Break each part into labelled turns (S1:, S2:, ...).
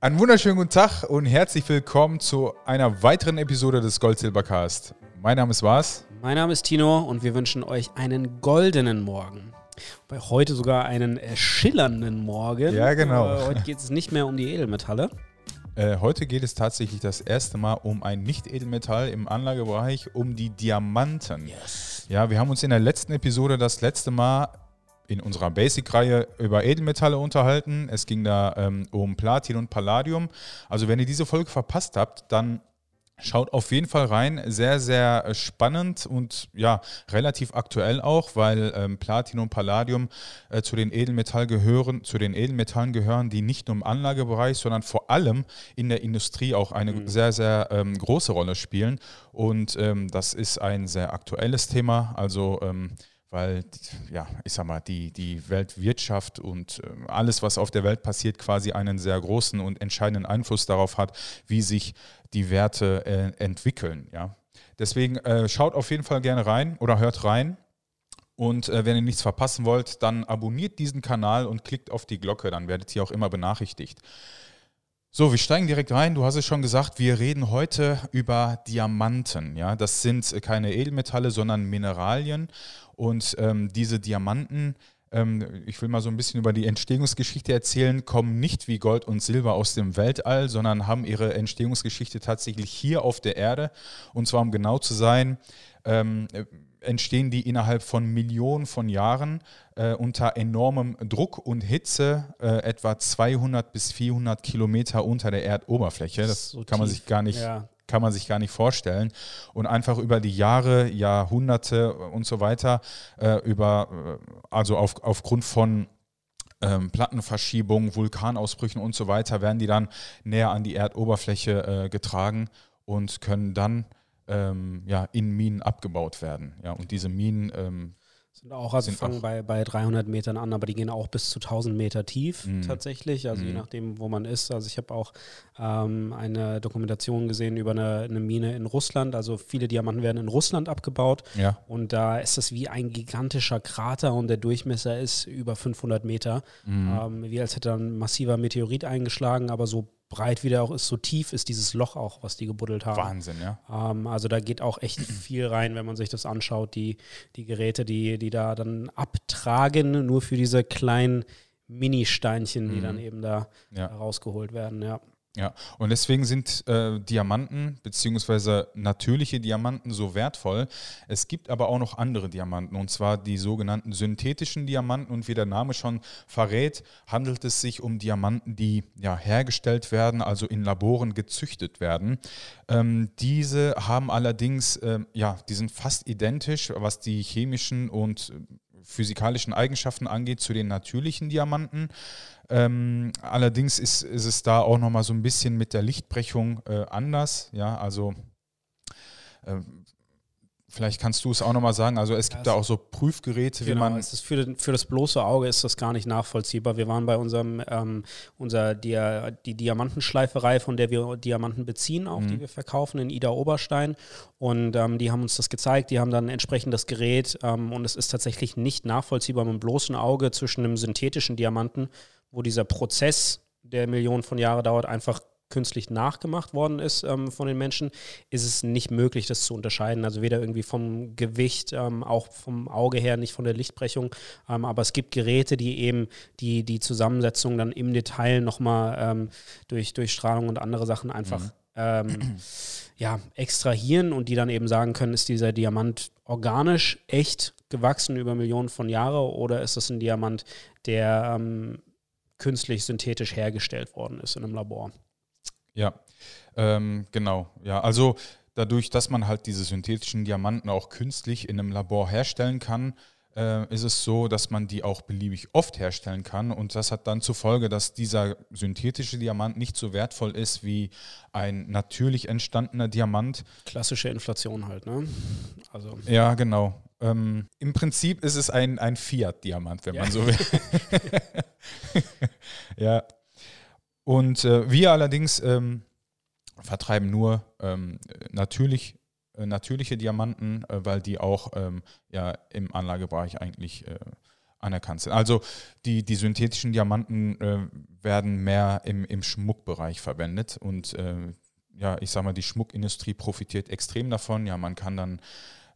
S1: Einen wunderschönen guten Tag und herzlich willkommen zu einer weiteren Episode des Gold Silber Cast. Mein Name ist Vas.
S2: Mein Name ist Tino und wir wünschen euch einen goldenen Morgen. Bei heute sogar einen schillernden Morgen.
S1: Ja, genau.
S2: Äh, heute geht es nicht mehr um die Edelmetalle.
S1: Äh, heute geht es tatsächlich das erste Mal um ein Nicht-Edelmetall im Anlagebereich, um die Diamanten.
S2: Yes.
S1: Ja, wir haben uns in der letzten Episode das letzte Mal in unserer Basic-Reihe über Edelmetalle unterhalten. Es ging da ähm, um Platin und Palladium. Also wenn ihr diese Folge verpasst habt, dann Schaut auf jeden Fall rein, sehr, sehr äh, spannend und ja, relativ aktuell auch, weil ähm, Platin und Palladium äh, zu den Edelmetall gehören, zu den Edelmetallen gehören, die nicht nur im Anlagebereich, sondern vor allem in der Industrie auch eine mhm. sehr, sehr ähm, große Rolle spielen. Und ähm, das ist ein sehr aktuelles Thema. Also ähm, weil, ja, ich sag mal, die, die Weltwirtschaft und äh, alles, was auf der Welt passiert, quasi einen sehr großen und entscheidenden Einfluss darauf hat, wie sich die Werte äh, entwickeln. Ja. Deswegen äh, schaut auf jeden Fall gerne rein oder hört rein. Und äh, wenn ihr nichts verpassen wollt, dann abonniert diesen Kanal und klickt auf die Glocke, dann werdet ihr auch immer benachrichtigt. So, wir steigen direkt rein. Du hast es schon gesagt, wir reden heute über Diamanten. Ja, das sind keine Edelmetalle, sondern Mineralien. Und ähm, diese Diamanten, ähm, ich will mal so ein bisschen über die Entstehungsgeschichte erzählen, kommen nicht wie Gold und Silber aus dem Weltall, sondern haben ihre Entstehungsgeschichte tatsächlich hier auf der Erde. Und zwar, um genau zu sein, ähm, entstehen die innerhalb von Millionen von Jahren äh, unter enormem Druck und Hitze, äh, etwa 200 bis 400 Kilometer unter der Erdoberfläche. Das so kann man sich gar nicht ja kann man sich gar nicht vorstellen. Und einfach über die Jahre, Jahrhunderte und so weiter, äh, über, äh, also auf, aufgrund von ähm, Plattenverschiebungen, Vulkanausbrüchen und so weiter, werden die dann näher an die Erdoberfläche äh, getragen und können dann ähm, ja, in Minen abgebaut werden. Ja, und diese Minen ähm,
S2: sind auch, also sind fangen auch bei, bei 300 Metern an, aber die gehen auch bis zu 1000 Meter tief mhm. tatsächlich, also mhm. je nachdem, wo man ist. Also ich habe auch ähm, eine Dokumentation gesehen über eine, eine, Mine in Russland. Also viele Diamanten werden in Russland abgebaut
S1: ja.
S2: und da ist das wie ein gigantischer Krater und der Durchmesser ist über 500 Meter. Mhm. Ähm, wie als hätte ein massiver Meteorit eingeschlagen, aber so breit wie der auch ist, so tief ist dieses Loch auch, was die gebuddelt haben.
S1: Wahnsinn, ja.
S2: Ähm, also da geht auch echt viel rein, wenn man sich das anschaut, die, die Geräte, die, die da dann abtragen, nur für diese kleinen Mini-Steinchen, die mhm. dann eben da, ja. da rausgeholt werden, ja.
S1: Ja, und deswegen sind äh, Diamanten bzw. natürliche Diamanten so wertvoll. Es gibt aber auch noch andere Diamanten, und zwar die sogenannten synthetischen Diamanten. Und wie der Name schon verrät, handelt es sich um Diamanten, die ja, hergestellt werden, also in Laboren gezüchtet werden. Ähm, diese haben allerdings, äh, ja, die sind fast identisch, was die chemischen und äh, physikalischen Eigenschaften angeht, zu den natürlichen Diamanten. Ähm, allerdings ist, ist es da auch nochmal so ein bisschen mit der Lichtbrechung äh, anders. Ja, also äh, Vielleicht kannst du es auch nochmal sagen. Also es gibt ja, da auch so Prüfgeräte,
S2: genau, wie man. Es ist für, für, das bloße Auge ist das gar nicht nachvollziehbar. Wir waren bei unserem ähm, unser Dia, die Diamantenschleiferei, von der wir Diamanten beziehen, auch mhm. die wir verkaufen in Ida Oberstein. Und ähm, die haben uns das gezeigt. Die haben dann entsprechend das Gerät ähm, und es ist tatsächlich nicht nachvollziehbar mit dem bloßen Auge zwischen einem synthetischen Diamanten, wo dieser Prozess der Millionen von Jahren dauert, einfach künstlich nachgemacht worden ist ähm, von den Menschen, ist es nicht möglich, das zu unterscheiden. Also weder irgendwie vom Gewicht, ähm, auch vom Auge her, nicht von der Lichtbrechung. Ähm, aber es gibt Geräte, die eben die, die Zusammensetzung dann im Detail nochmal ähm, durch, durch Strahlung und andere Sachen einfach mhm. ähm, ja, extrahieren und die dann eben sagen können, ist dieser Diamant organisch echt gewachsen über Millionen von Jahren oder ist das ein Diamant, der ähm, künstlich synthetisch hergestellt worden ist in einem Labor?
S1: Ja, ähm, genau. Ja, also dadurch, dass man halt diese synthetischen Diamanten auch künstlich in einem Labor herstellen kann, äh, ist es so, dass man die auch beliebig oft herstellen kann. Und das hat dann zur Folge, dass dieser synthetische Diamant nicht so wertvoll ist wie ein natürlich entstandener Diamant.
S2: Klassische Inflation halt, ne?
S1: Also. Ja, genau. Ähm, Im Prinzip ist es ein, ein Fiat-Diamant, wenn ja. man so will. ja, und äh, wir allerdings ähm, vertreiben nur ähm, natürlich, äh, natürliche Diamanten, äh, weil die auch ähm, ja, im Anlagebereich eigentlich äh, anerkannt sind. Also die, die synthetischen Diamanten äh, werden mehr im, im Schmuckbereich verwendet und äh, ja, ich sag mal, die Schmuckindustrie profitiert extrem davon. Ja, man kann dann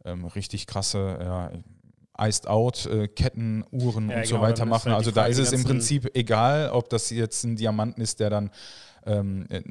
S1: ähm, richtig krasse ja, Iced Out, äh, Ketten, Uhren ja, und genau, so weiter machen. Halt also da ist es im Prinzip egal, ob das jetzt ein Diamanten ist, der dann ähm, äh,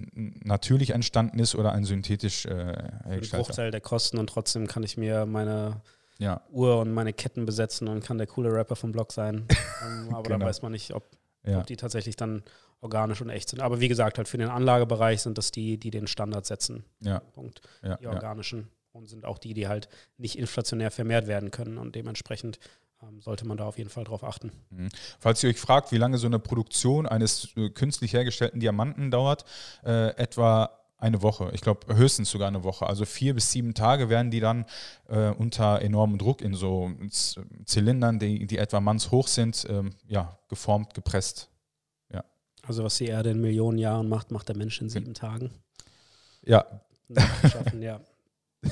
S1: natürlich entstanden ist oder ein synthetisch äh.
S2: Ein Bruchteil der Kosten und trotzdem kann ich mir meine ja. Uhr und meine Ketten besetzen und kann der coole Rapper vom Blog sein. ähm, aber genau. da weiß man nicht, ob, ja. ob die tatsächlich dann organisch und echt sind. Aber wie gesagt, halt für den Anlagebereich sind das die, die den Standard setzen.
S1: Ja.
S2: Punkt. Ja, die organischen und sind auch die, die halt nicht inflationär vermehrt werden können und dementsprechend ähm, sollte man da auf jeden Fall drauf achten.
S1: Mhm. Falls ihr euch fragt, wie lange so eine Produktion eines äh, künstlich hergestellten Diamanten dauert, äh, etwa eine Woche, ich glaube höchstens sogar eine Woche. Also vier bis sieben Tage werden die dann äh, unter enormem Druck in so Zylindern, die, die etwa mannshoch sind, ähm, ja, geformt, gepresst. Ja.
S2: Also was die Erde in Millionen Jahren macht, macht der Mensch in sieben Tagen.
S1: Ja.
S2: Schaffen, ja.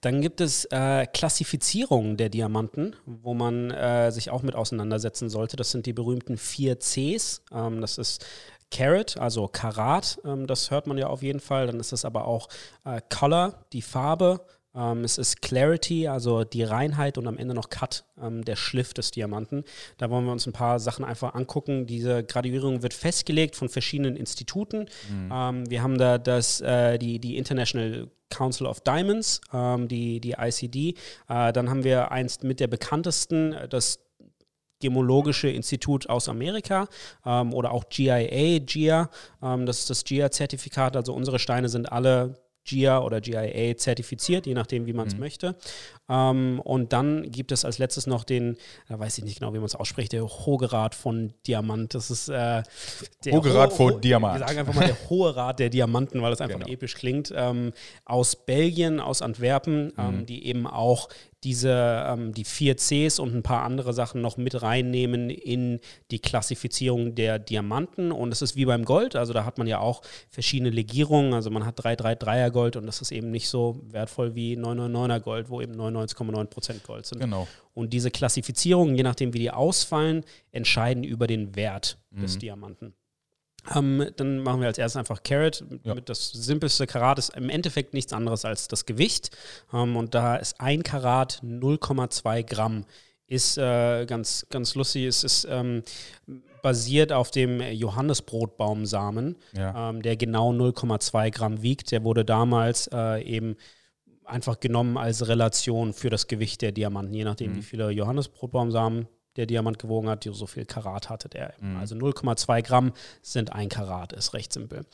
S2: Dann gibt es äh, Klassifizierungen der Diamanten, wo man äh, sich auch mit auseinandersetzen sollte. Das sind die berühmten vier Cs. Ähm, das ist Carat, also Karat, ähm, das hört man ja auf jeden Fall. Dann ist es aber auch äh, Color, die Farbe. Ähm, es ist Clarity, also die Reinheit und am Ende noch Cut, ähm, der Schliff des Diamanten. Da wollen wir uns ein paar Sachen einfach angucken. Diese Graduierung wird festgelegt von verschiedenen Instituten. Mhm. Ähm, wir haben da das, äh, die, die International Council of Diamonds, ähm, die, die ICD. Äh, dann haben wir eins mit der bekanntesten, das Gemologische Institut aus Amerika ähm, oder auch GIA, GIA, ähm, das ist das GIA-Zertifikat. Also unsere Steine sind alle GIA oder GIA zertifiziert, je nachdem, wie man es mhm. möchte. Ähm, und dann gibt es als letztes noch den, da weiß ich nicht genau, wie man es ausspricht, der Hohe Rat von Diamant. Das ist äh,
S1: der Hohe Rat von Diamant.
S2: Wir sagen einfach mal der Hohe Rat der Diamanten, weil das einfach genau. episch klingt. Ähm, aus Belgien, aus Antwerpen, ähm, mhm. die eben auch diese, ähm, die vier Cs und ein paar andere Sachen noch mit reinnehmen in die Klassifizierung der Diamanten. Und es ist wie beim Gold, also da hat man ja auch verschiedene Legierungen. Also man hat 333er Gold und das ist eben nicht so wertvoll wie 999er Gold, wo eben 99,9% Gold sind.
S1: Genau.
S2: Und diese Klassifizierungen, je nachdem wie die ausfallen, entscheiden über den Wert mhm. des Diamanten. Ähm, dann machen wir als erstes einfach Carrot. Ja. Das simpelste Karat ist im Endeffekt nichts anderes als das Gewicht. Ähm, und da ist ein Karat 0,2 Gramm. Ist äh, ganz, ganz lustig. Es ist ähm, basiert auf dem Johannesbrotbaumsamen, ja. Ähm, der genau 0,2 Gramm wiegt. Der wurde damals äh, eben einfach genommen als Relation für das Gewicht der Diamanten, je nachdem, mhm. wie viele Johannesbrotbaumsamen der Diamant gewogen hat, so viel Karat hatte der. Mhm. Also 0,2 Gramm sind ein Karat, ist recht simpel.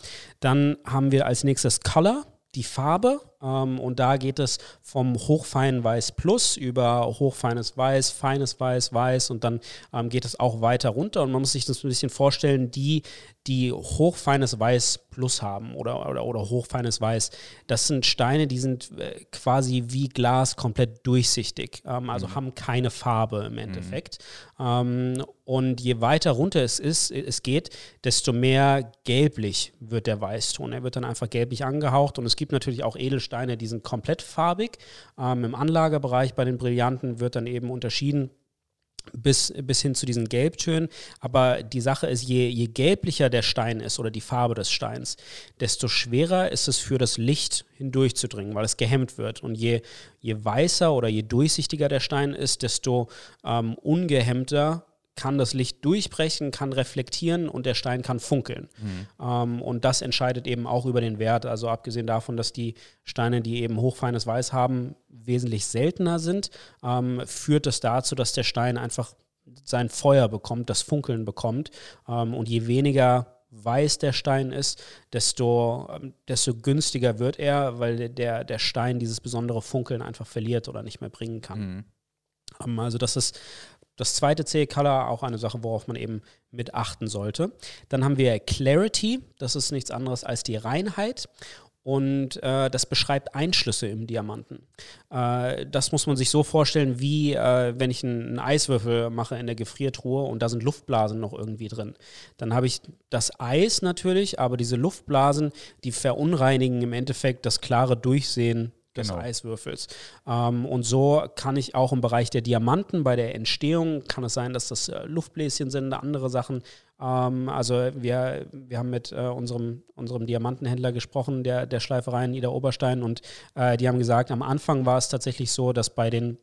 S2: Dann haben wir als nächstes Color, die Farbe. Ähm, und da geht es vom hochfeinen Weiß Plus über hochfeines Weiß, feines Weiß, Weiß und dann ähm, geht es auch weiter runter. Und man muss sich das ein bisschen vorstellen, die, die hochfeines Weiß Plus haben oder, oder, oder hochfeines Weiß, das sind Steine, die sind äh, quasi wie Glas komplett durchsichtig, ähm, also mhm. haben keine Farbe im Endeffekt. Mhm. und je weiter runter es ist, es geht, desto mehr gelblich wird der Weißton. Er wird dann einfach gelblich angehaucht und es gibt natürlich auch Edelsteine, die sind komplett farbig. Ähm, Im Anlagebereich bei den Brillanten wird dann eben unterschieden bis, bis hin zu diesen Gelbtönen. Aber die Sache ist, je, je gelblicher der Stein ist oder die Farbe des Steins, desto schwerer ist es für das Licht hindurchzudringen, weil es gehemmt wird. Und je, je weißer oder je durchsichtiger der Stein ist, desto ähm, ungehemmter kann das Licht durchbrechen, kann reflektieren und der Stein kann funkeln. Mhm. Ähm, und das entscheidet eben auch über den Wert. Also abgesehen davon, dass die Steine, die eben hochfeines Weiß haben, wesentlich seltener sind, ähm, führt das dazu, dass der Stein einfach sein Feuer bekommt, das Funkeln bekommt. Ähm, und je weniger weiß der Stein ist, desto, ähm, desto günstiger wird er, weil der, der Stein dieses besondere Funkeln einfach verliert oder nicht mehr bringen kann. Mhm. Ähm, also das ist das zweite C-Color, auch eine Sache, worauf man eben mit achten sollte. Dann haben wir Clarity, das ist nichts anderes als die Reinheit. Und äh, das beschreibt Einschlüsse im Diamanten. Äh, das muss man sich so vorstellen, wie äh, wenn ich einen, einen, Eiswürfel mache in der Gefriertruhe und da sind Luftblasen noch irgendwie drin. Dann habe ich das Eis natürlich, aber diese Luftblasen, die verunreinigen im Endeffekt das klare Durchsehen des genau. Eiswürfels. Ähm, und so kann ich auch im Bereich der Diamanten bei der Entstehung, kann es sein, dass das äh, Luftbläschen sind, andere Sachen. Ähm, also wir, wir haben mit äh, unserem, unserem Diamantenhändler gesprochen, der, der Schleiferei in Ida Oberstein, und äh, die haben gesagt, am Anfang war es tatsächlich so, dass bei den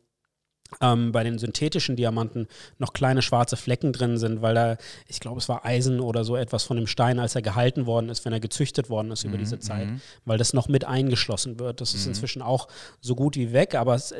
S2: ähm, bei den synthetischen Diamanten noch kleine schwarze Flecken drin sind, weil da, ich glaube, es war Eisen oder so etwas von dem Stein, als er gehalten worden ist, wenn er gezüchtet worden ist über mhm, diese Zeit, mhm. weil das noch mit eingeschlossen wird. Das ist mhm. inzwischen auch so gut wie weg, aber es,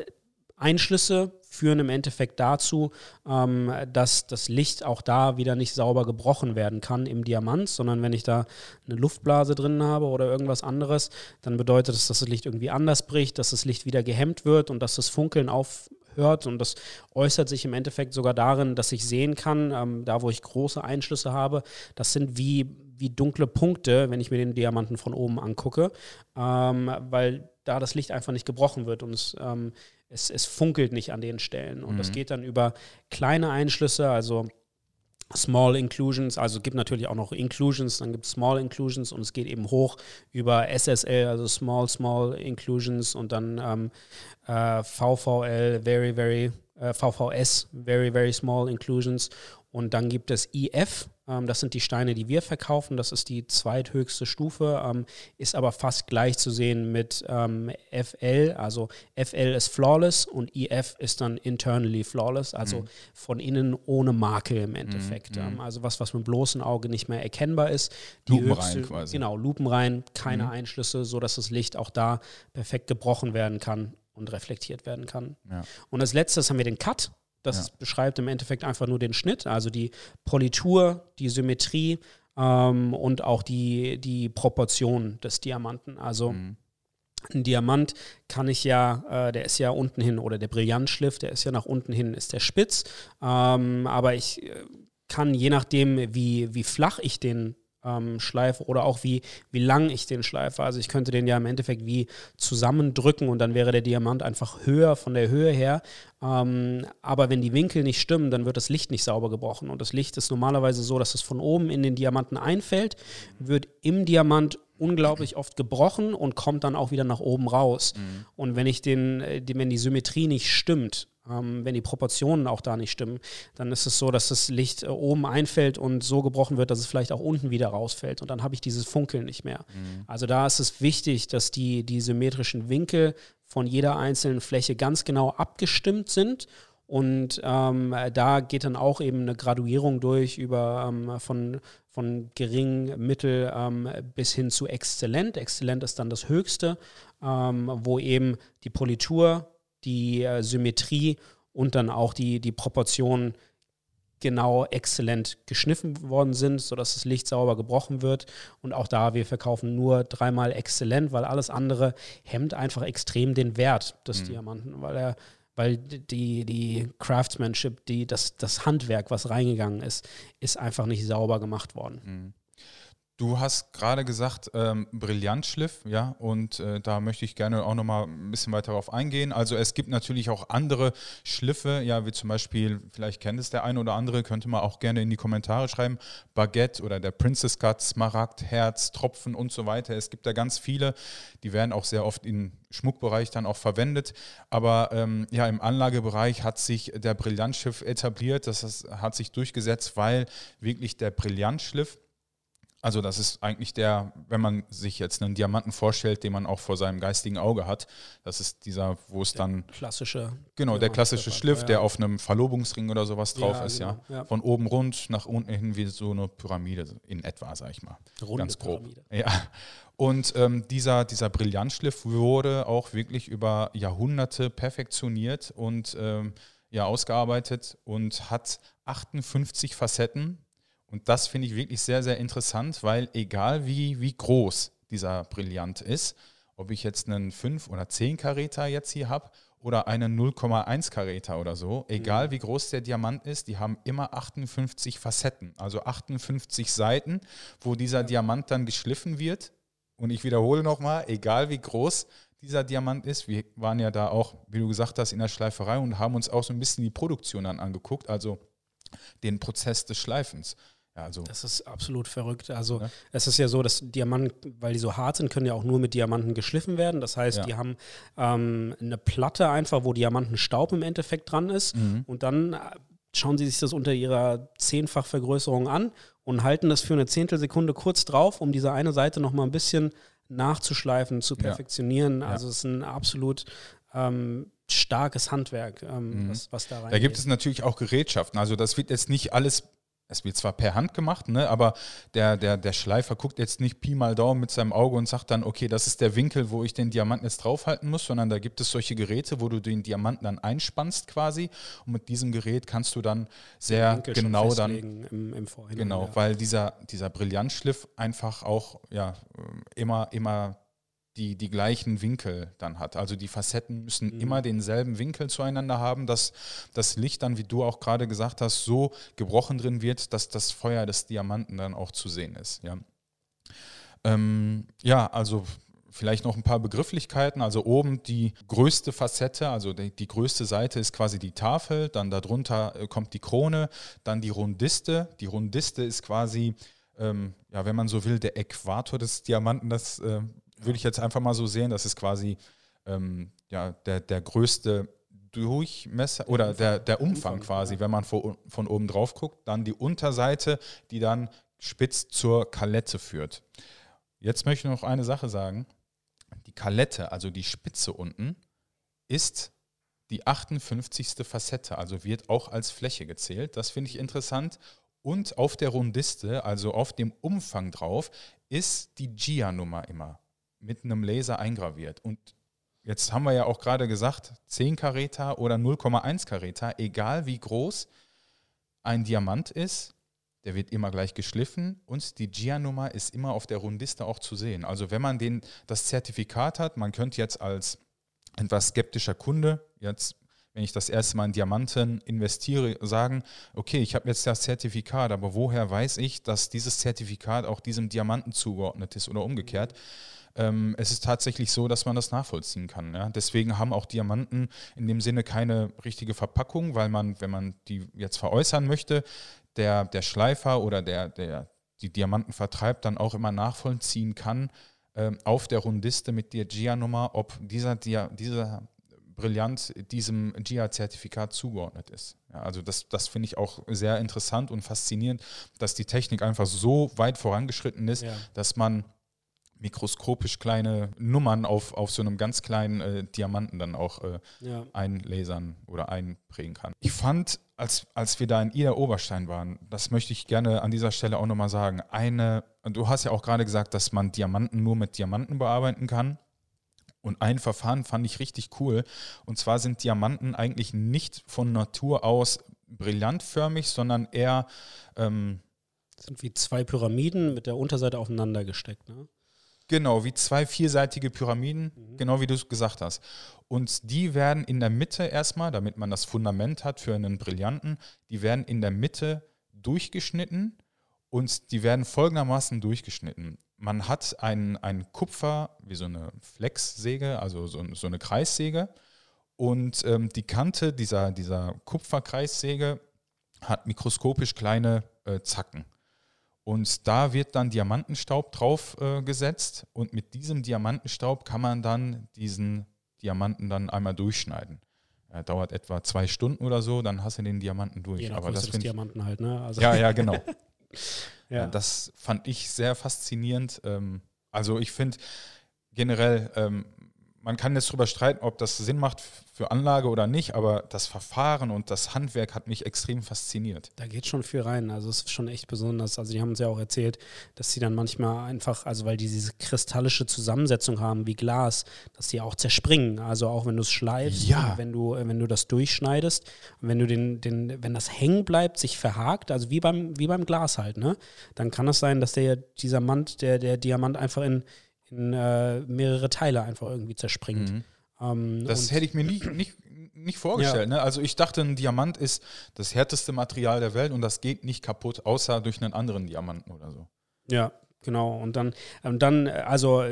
S2: Einschlüsse führen im Endeffekt dazu, ähm, dass das Licht auch da wieder nicht sauber gebrochen werden kann im Diamant, sondern wenn ich da eine Luftblase drin habe oder irgendwas anderes, dann bedeutet das, dass das Licht irgendwie anders bricht, dass das Licht wieder gehemmt wird und dass das Funkeln auf, hört. Und das äußert sich im Endeffekt sogar darin, dass ich sehen kann, ähm, da wo ich große Einschlüsse habe, das sind wie, wie dunkle Punkte, wenn ich mir den Diamanten von oben angucke, ähm, weil da das Licht einfach nicht gebrochen wird und es, ähm, es, es, funkelt nicht an den Stellen. Und mhm. das geht dann über kleine Einschlüsse, also Small Inclusions, also gibt natürlich auch noch Inclusions, dann gibt es Small Inclusions und es geht eben hoch über SSL, also Small, Small Inclusions und dann ähm, äh, VVL, Very, Very, äh, VVS, Very, Very Small Inclusions und dann gibt es IF, ähm, das sind die Steine, die wir verkaufen. Das ist die zweithöchste Stufe, ähm, ist aber fast gleich zu sehen mit ähm, FL. Also FL ist flawless und IF ist dann internally flawless, also mhm. von innen ohne Makel im Endeffekt. Mhm. also was, was mit bloßem Auge nicht mehr erkennbar ist.
S1: Die lupenrein höchste, quasi.
S2: Genau, lupenrein, keine mhm. Einschlüsse, sodass das Licht auch da perfekt gebrochen werden kann und reflektiert werden kann. Ja. Und als letztes haben wir den Cut. Das ja. beschreibt im Endeffekt einfach nur den Schnitt, also die Politur, die Symmetrie ähm, und auch die, die Proportion des Diamanten. Also mhm. ein Diamant kann ich ja, äh, der ist ja unten hin, oder der Brillantschliff, der ist ja nach unten hin, ist der spitz. Ähm, aber ich äh, kann, je nachdem, wie, wie flach ich den ähm, schleife oder auch wie, wie lang ich den schleife. Also ich könnte den ja im Endeffekt wie zusammendrücken und dann wäre der Diamant einfach höher von der Höhe her. Ähm, aber wenn die Winkel nicht stimmen, dann wird das Licht nicht sauber gebrochen. Und das Licht ist normalerweise so, dass es von oben in den Diamanten einfällt, wird im Diamant unglaublich oft gebrochen und kommt dann auch wieder nach oben raus. Mhm. Und wenn ich den, äh, wenn die Symmetrie nicht stimmt, wenn die Proportionen auch da nicht stimmen, dann ist es so, dass das Licht äh, oben einfällt und so gebrochen wird, dass es vielleicht auch unten wieder rausfällt. Und dann habe ich dieses Funkeln nicht mehr. Mhm. Also da ist es wichtig, dass die, die symmetrischen Winkel von jeder einzelnen Fläche ganz genau abgestimmt sind. Und ähm, da geht dann auch eben eine Graduierung durch über ähm, von, von gering, mittel ähm, bis hin zu exzellent. Exzellent ist dann das Höchste, ähm, wo eben die Politur die äh, Symmetrie und dann auch die, die Proportionen genau exzellent geschniffen worden sind, sodass das Licht sauber gebrochen wird. Und auch da, wir verkaufen nur dreimal exzellent, weil alles andere hemmt einfach extrem den Wert des mhm. Diamanten, weil er weil die, die Craftsmanship, die, das, das Handwerk, was reingegangen ist, ist einfach nicht sauber gemacht worden.
S1: Mhm. Du hast gerade gesagt, ähm, Brillantschliff, ja, und äh, da möchte ich gerne auch nochmal ein bisschen weiter darauf eingehen. Also es gibt natürlich auch andere Schliffe, ja, wie zum Beispiel, vielleicht kennt es der eine oder andere, könnte man auch gerne in die Kommentare schreiben, Baguette oder der Princess Cut, Smaragd, Herz, Tropfen und so weiter. Es gibt da ganz viele, die werden auch sehr oft im Schmuckbereich dann auch verwendet. Aber ähm, ja, im Anlagebereich hat sich der Brillantschiff etabliert, das hat sich durchgesetzt, weil wirklich der Brillantschliff also das ist eigentlich der, wenn man sich jetzt einen Diamanten vorstellt, den man auch vor seinem geistigen Auge hat, das ist dieser, wo es
S2: der
S1: dann
S2: klassische
S1: genau der klassische Schliff, ja. der auf einem Verlobungsring oder sowas drauf ja, ist, genau, ja. ja. von oben rund nach unten hin wie so eine Pyramide in etwa, sag ich mal, Runde ganz grob. Pyramide. Ja. Und ähm, dieser dieser Brillantschliff wurde auch wirklich über Jahrhunderte perfektioniert und ähm, ja ausgearbeitet und hat 58 Facetten und das finde ich wirklich sehr, sehr interessant, weil egal wie, wie groß dieser Brillant ist, ob ich jetzt einen 5 oder 10 Karäter jetzt hier habe oder einen 0,1 Karäter oder so, egal mhm. wie groß der Diamant ist, die haben immer 58 Facetten, also 58 Seiten, wo dieser Diamant dann geschliffen wird. Und ich wiederhole nochmal, egal wie groß dieser Diamant ist, wir waren ja da auch, wie du gesagt hast, in der Schleiferei und haben uns auch so ein bisschen die Produktion dann angeguckt, also den Prozess des Schleifens.
S2: Ja, also das ist absolut verrückt. Also ja. es ist ja so, dass Diamanten, weil die so hart sind, können ja auch nur mit Diamanten geschliffen werden. Das heißt, ja. die haben ähm, eine Platte einfach, wo Diamantenstaub im Endeffekt dran ist. Mhm. Und dann äh, schauen sie sich das unter ihrer Zehnfachvergrößerung an und halten das für eine Zehntelsekunde kurz drauf, um diese eine Seite nochmal ein bisschen nachzuschleifen, zu perfektionieren. Ja. Also es ist ein absolut ähm, starkes Handwerk, ähm, mhm. was, was da rein.
S1: Da gibt es natürlich auch Gerätschaften. Also das wird jetzt nicht alles es wird zwar per Hand gemacht, ne, aber der, der, der Schleifer guckt jetzt nicht Pi mal Daumen mit seinem Auge und sagt dann, okay, das ist der Winkel, wo ich den Diamanten jetzt draufhalten muss, sondern da gibt es solche Geräte, wo du den Diamanten dann einspannst quasi und mit diesem Gerät kannst du dann sehr genau dann
S2: im, im
S1: genau, ja. weil dieser, dieser Brillantschliff einfach auch ja immer immer die, die gleichen Winkel dann hat. Also die Facetten müssen mhm. immer denselben Winkel zueinander haben, dass das Licht dann, wie du auch gerade gesagt hast, so gebrochen drin wird, dass das Feuer des Diamanten dann auch zu sehen ist. Ja, ähm, ja also vielleicht noch ein paar Begrifflichkeiten. Also oben die größte Facette, also die, die, größte Seite ist quasi die Tafel, dann darunter äh, kommt die Krone, dann die Rundiste. Die Rundiste ist quasi, ähm, ja, wenn man so will, der Äquator des Diamanten. Das äh, würde ich jetzt einfach mal so sehen, das ist quasi ähm, ja, der, der größte Durchmesser oder der, der Umfang, quasi, wenn man von, von oben drauf guckt. Dann die Unterseite, die dann spitz zur Kalette führt. Jetzt möchte ich noch eine Sache sagen. Die Kalette, also die Spitze unten, ist die 58. Facette, also wird auch als Fläche gezählt. Das finde ich interessant. Und auf der Rundiste, also auf dem Umfang drauf, ist die GIA-Nummer immer mit einem Laser eingraviert. Und jetzt haben wir ja auch gerade gesagt, 10 Karäter oder 0,1 Karäter, egal wie groß ein Diamant ist, der wird immer gleich geschliffen und die GIA-Nummer ist immer auf der Rundiste auch zu sehen. Also wenn man den, das Zertifikat hat, man könnte jetzt als etwas skeptischer Kunde jetzt wenn ich das erste Mal in Diamanten investiere, sagen, okay, ich habe jetzt das Zertifikat, aber woher weiß ich, dass dieses Zertifikat auch diesem Diamanten zugeordnet ist oder umgekehrt? Ähm, es ist tatsächlich so, dass man das nachvollziehen kann. Ja? Deswegen haben auch Diamanten in dem Sinne keine richtige Verpackung, weil man, wenn man die jetzt veräußern möchte, der, der Schleifer oder der, der die Diamanten vertreibt, dann auch immer nachvollziehen kann ähm, auf der Rundiste mit der GIA-Nummer, ob dieser, Dia, dieser Brillant diesem GIA-Zertifikat zugeordnet ist. Ja, also das, das finde ich auch sehr interessant und faszinierend, dass die Technik einfach so weit vorangeschritten ist, ja. dass man mikroskopisch kleine Nummern auf, auf so einem ganz kleinen äh, Diamanten dann auch äh, ja. einlasern oder einprägen kann. Ich fand, als, als wir da in Ida Oberstein waren, das möchte ich gerne an dieser Stelle auch nochmal sagen, eine, du hast ja auch gerade gesagt, dass man Diamanten nur mit Diamanten bearbeiten kann. Und ein Verfahren fand ich richtig cool. Und zwar sind Diamanten eigentlich nicht von Natur aus brillantförmig, sondern eher. Ähm,
S2: sind wie zwei Pyramiden mit der Unterseite aufeinander gesteckt. Ne?
S1: Genau, wie zwei vierseitige Pyramiden, mhm. genau wie du es gesagt hast. Und die werden in der Mitte erstmal, damit man das Fundament hat für einen Brillanten, die werden in der Mitte durchgeschnitten und die werden folgendermaßen durchgeschnitten. Man hat einen, einen Kupfer, wie so eine Flexsäge, also so, so eine Kreissäge. Und ähm, die Kante dieser, dieser Kupferkreissäge hat mikroskopisch kleine äh, Zacken. Und da wird dann Diamantenstaub drauf äh, gesetzt und mit diesem Diamantenstaub kann man dann diesen Diamanten dann einmal durchschneiden. Er dauert etwa zwei Stunden oder so, dann hast du den Diamanten durch.
S2: Je Aber das Diamanten halt, ne?
S1: Also ja, ja, genau. ja. Das fand ich sehr faszinierend. Ähm, also ich finde generell, ähm, man kann jetzt darüber streiten, ob das Sinn macht für Anlage oder nicht, aber das Verfahren und das Handwerk hat mich extrem fasziniert.
S2: Da geht schon viel rein. Also es ist schon echt besonders. Also die haben uns ja auch erzählt, dass sie dann manchmal einfach, also weil die diese kristallische Zusammensetzung haben wie Glas, dass die auch zerspringen. Also auch wenn du es schleifst, ja. wenn du, wenn du das durchschneidest, wenn du den, den, wenn das hängen bleibt, sich verhakt, also wie beim, wie beim Glas halt, ne? Dann kann es sein, dass der dieser der, der Diamant einfach in in äh, mehrere Teile einfach irgendwie zerspringt. Mhm.
S1: Ähm, das hätte ich mir nicht, nicht, nicht vorgestellt. Ja. Ne? Also ich dachte, ein Diamant ist das härteste Material der Welt und das geht nicht kaputt, außer durch einen anderen Diamanten oder so.
S2: Ja, Genau, und dann, und dann, also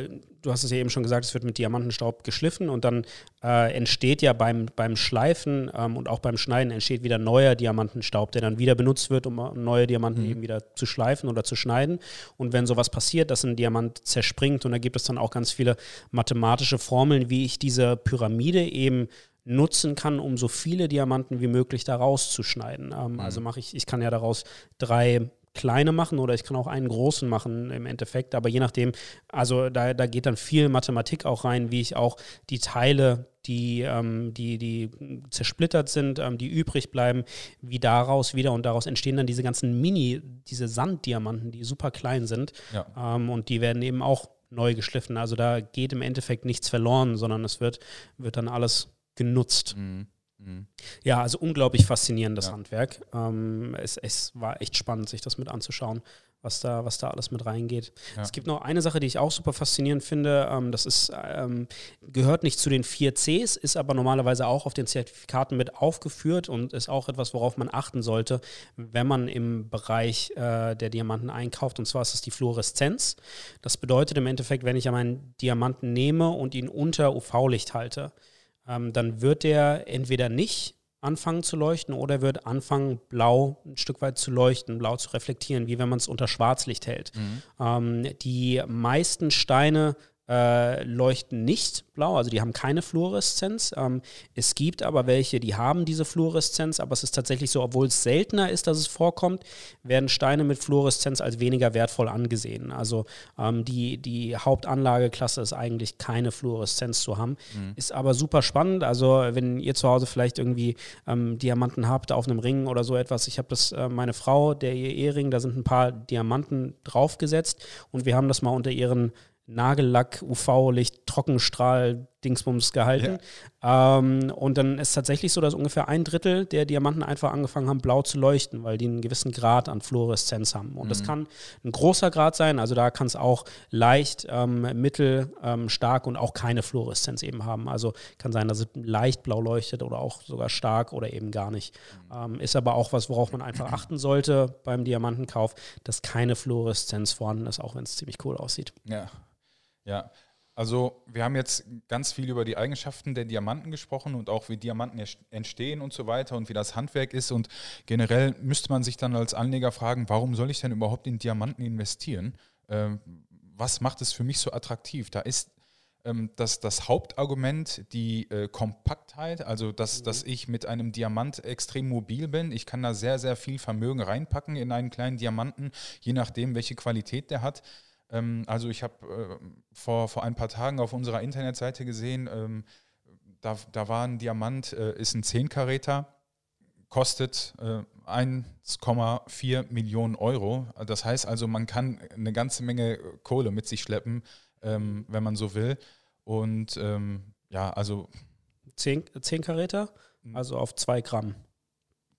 S2: du hast es ja eben schon gesagt, es wird mit Diamantenstaub geschliffen und dann äh, entsteht ja beim, beim Schleifen ähm, und auch beim Schneiden entsteht wieder neuer Diamantenstaub, der dann wieder benutzt wird, um neue Diamanten mhm. eben wieder zu schleifen oder zu schneiden. Und wenn sowas passiert, dass ein Diamant zerspringt und da gibt es dann auch ganz viele mathematische Formeln, wie ich diese Pyramide eben nutzen kann, um so viele Diamanten wie möglich da rauszuschneiden. Ähm, mhm. Also mache ich, ich kann ja daraus drei kleine machen oder ich kann auch einen großen machen im Endeffekt. Aber je nachdem, also da, da geht dann viel Mathematik auch rein, wie ich auch die Teile, die, ähm, die, die zersplittert sind, ähm, die übrig bleiben, wie daraus wieder und daraus entstehen dann diese ganzen Mini, diese Sanddiamanten, die super klein sind. Ja. Ähm, und die werden eben auch neu geschliffen. Also da geht im Endeffekt nichts verloren, sondern es wird, wird dann alles genutzt. Mhm. Mhm. Ja, also unglaublich faszinierendes ja. Handwerk. Ähm, es, es, war echt spannend, sich das mit anzuschauen, was da, was da alles mit reingeht. Ja. Es gibt noch eine Sache, die ich auch super faszinierend finde. Ähm, das ist, ähm, gehört nicht zu den vier Cs, ist aber normalerweise auch auf den Zertifikaten mit aufgeführt und ist auch etwas, worauf man achten sollte, wenn man im Bereich äh, der Diamanten einkauft. Und zwar ist es die Fluoreszenz. Das bedeutet im Endeffekt, wenn ich meinen Diamanten nehme und ihn unter UV-Licht halte, ähm, dann wird der entweder nicht anfangen zu leuchten oder wird anfangen, blau ein Stück weit zu leuchten, blau zu reflektieren, wie wenn man es unter Schwarzlicht hält. Mhm. Ähm, die meisten Steine äh, leuchten nicht blau, also die haben keine Fluoreszenz. Ähm, es gibt aber welche, die haben diese Fluoreszenz, aber es ist tatsächlich so, obwohl es seltener ist, dass es vorkommt, werden Steine mit Fluoreszenz als weniger wertvoll angesehen. Also ähm, die, die Hauptanlageklasse ist eigentlich keine Fluoreszenz zu haben. Mhm. Ist aber super spannend. Also wenn ihr zu Hause vielleicht irgendwie ähm, Diamanten habt auf einem Ring oder so etwas, ich habe das, äh, meine Frau, der ihr Ehering, da sind ein paar Diamanten draufgesetzt und wir haben das mal unter ihren Nagellack, UV-Licht, Trockenstrahl, Dingsbums gehalten. Ja. Ähm, und dann ist tatsächlich so, dass ungefähr ein Drittel der Diamanten einfach angefangen haben, blau zu leuchten, weil die einen gewissen Grad an Fluoreszenz haben. Und mhm. das kann ein großer Grad sein, also da kann es auch leicht, ähm, mittel, ähm, stark und auch keine Fluoreszenz eben haben. Also kann sein, dass es leicht blau leuchtet oder auch sogar stark oder eben gar nicht. Mhm. Ähm, ist aber auch was, worauf man einfach achten sollte beim Diamantenkauf, dass keine Fluoreszenz vorhanden ist, auch wenn es ziemlich cool aussieht.
S1: Ja. Ja, also wir haben jetzt ganz viel über die Eigenschaften der Diamanten gesprochen und auch wie Diamanten entstehen und so weiter und wie das Handwerk ist. Und generell müsste man sich dann als Anleger fragen, warum soll ich denn überhaupt in Diamanten investieren? Ähm, was macht es für mich so attraktiv? Da ist ähm, das, das Hauptargument die äh, Kompaktheit, also dass, mhm. dass ich mit einem Diamant extrem mobil bin. Ich kann da sehr, sehr viel Vermögen reinpacken in einen kleinen Diamanten, je nachdem, welche Qualität der hat. Ähm, also ich habe äh, vor, vor ein paar Tagen auf unserer Internetseite gesehen, ähm, da, da war ein Diamant, äh, ist ein 10-Karäter, kostet äh, 1,4 Millionen Euro. Das heißt also, man kann eine ganze Menge Kohle mit sich schleppen, ähm, wenn man so will. Und ähm, ja, also.
S2: 10, 10 Karäter, also auf 2 Gramm.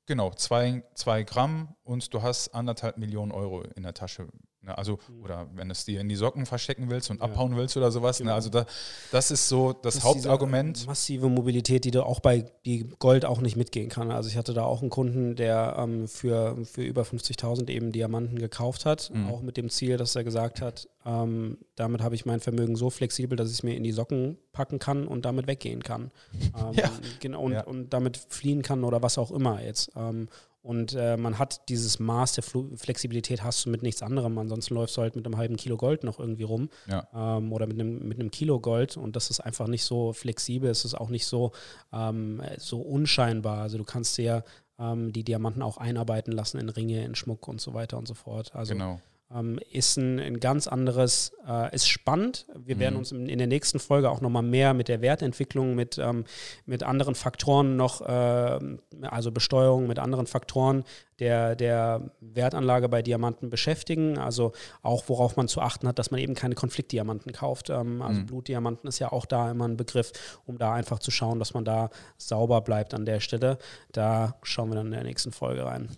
S1: Genau, 2 Gramm und du hast anderthalb Millionen Euro in der Tasche, Ne? Also, mhm. oder wenn du es dir in die Socken verstecken willst und ja. abhauen willst oder sowas. Ne? Genau. Ne? Also da, das ist so das, das Hauptargument.
S2: Massive Mobilität, die du auch bei die Gold auch nicht mitgehen kann. Also ich hatte da auch einen Kunden, der ähm, für, für über 50.000 eben Diamanten gekauft hat, mhm. auch mit dem Ziel, dass er gesagt hat, ähm, damit habe ich mein Vermögen so flexibel, dass ich es mir in die Socken packen kann und damit weggehen kann. Ähm, ja. genau, und, ja. und damit fliehen kann oder was auch immer jetzt. Ähm, und äh, man hat dieses Maß der Flu Flexibilität hast du mit nichts anderem. Ansonsten läufst du halt mit einem halben Kilo Gold noch irgendwie rum. Ja. Ähm, oder mit einem, mit einem Kilo Gold. Und das ist einfach nicht so flexibel. Es ist auch nicht so, ähm, so unscheinbar. Also du kannst dir ähm, die Diamanten auch einarbeiten lassen in Ringe, in Schmuck und so weiter und so fort. Also
S1: genau
S2: ähm, ist ein, ein, ganz anderes, äh, ist spannend. Wir mhm. werden uns in, in, der nächsten Folge auch nochmal mehr mit der Wertentwicklung, mit, ähm, mit anderen Faktoren noch, äh, also Besteuerung mit anderen Faktoren der, der Wertanlage bei Diamanten beschäftigen. Also auch worauf man zu achten hat, dass man eben keine Konfliktdiamanten kauft. Ähm, also mhm. Blutdiamanten ist ja auch da immer ein Begriff, um da einfach zu schauen, dass man da sauber bleibt an der Stelle. Da schauen wir dann in der nächsten Folge rein.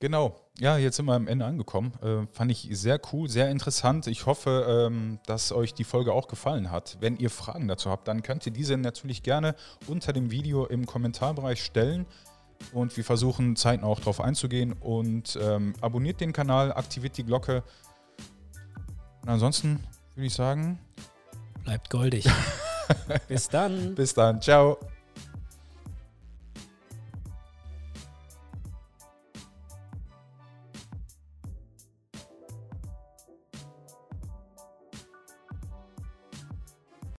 S1: Genau. Ja, jetzt sind wir am Ende angekommen. Äh, fand ich sehr cool, sehr interessant. Ich hoffe, ähm, dass euch die Folge auch gefallen hat. Wenn ihr Fragen dazu habt, dann könnt ihr diese natürlich gerne unter dem Video im Kommentarbereich stellen. Und wir versuchen zeitnah auch darauf einzugehen. Und ähm, abonniert den Kanal, aktiviert die Glocke. Und ansonsten würde ich sagen,
S2: Bleibt goldig. Bis dann.
S1: bis dann. Ciao.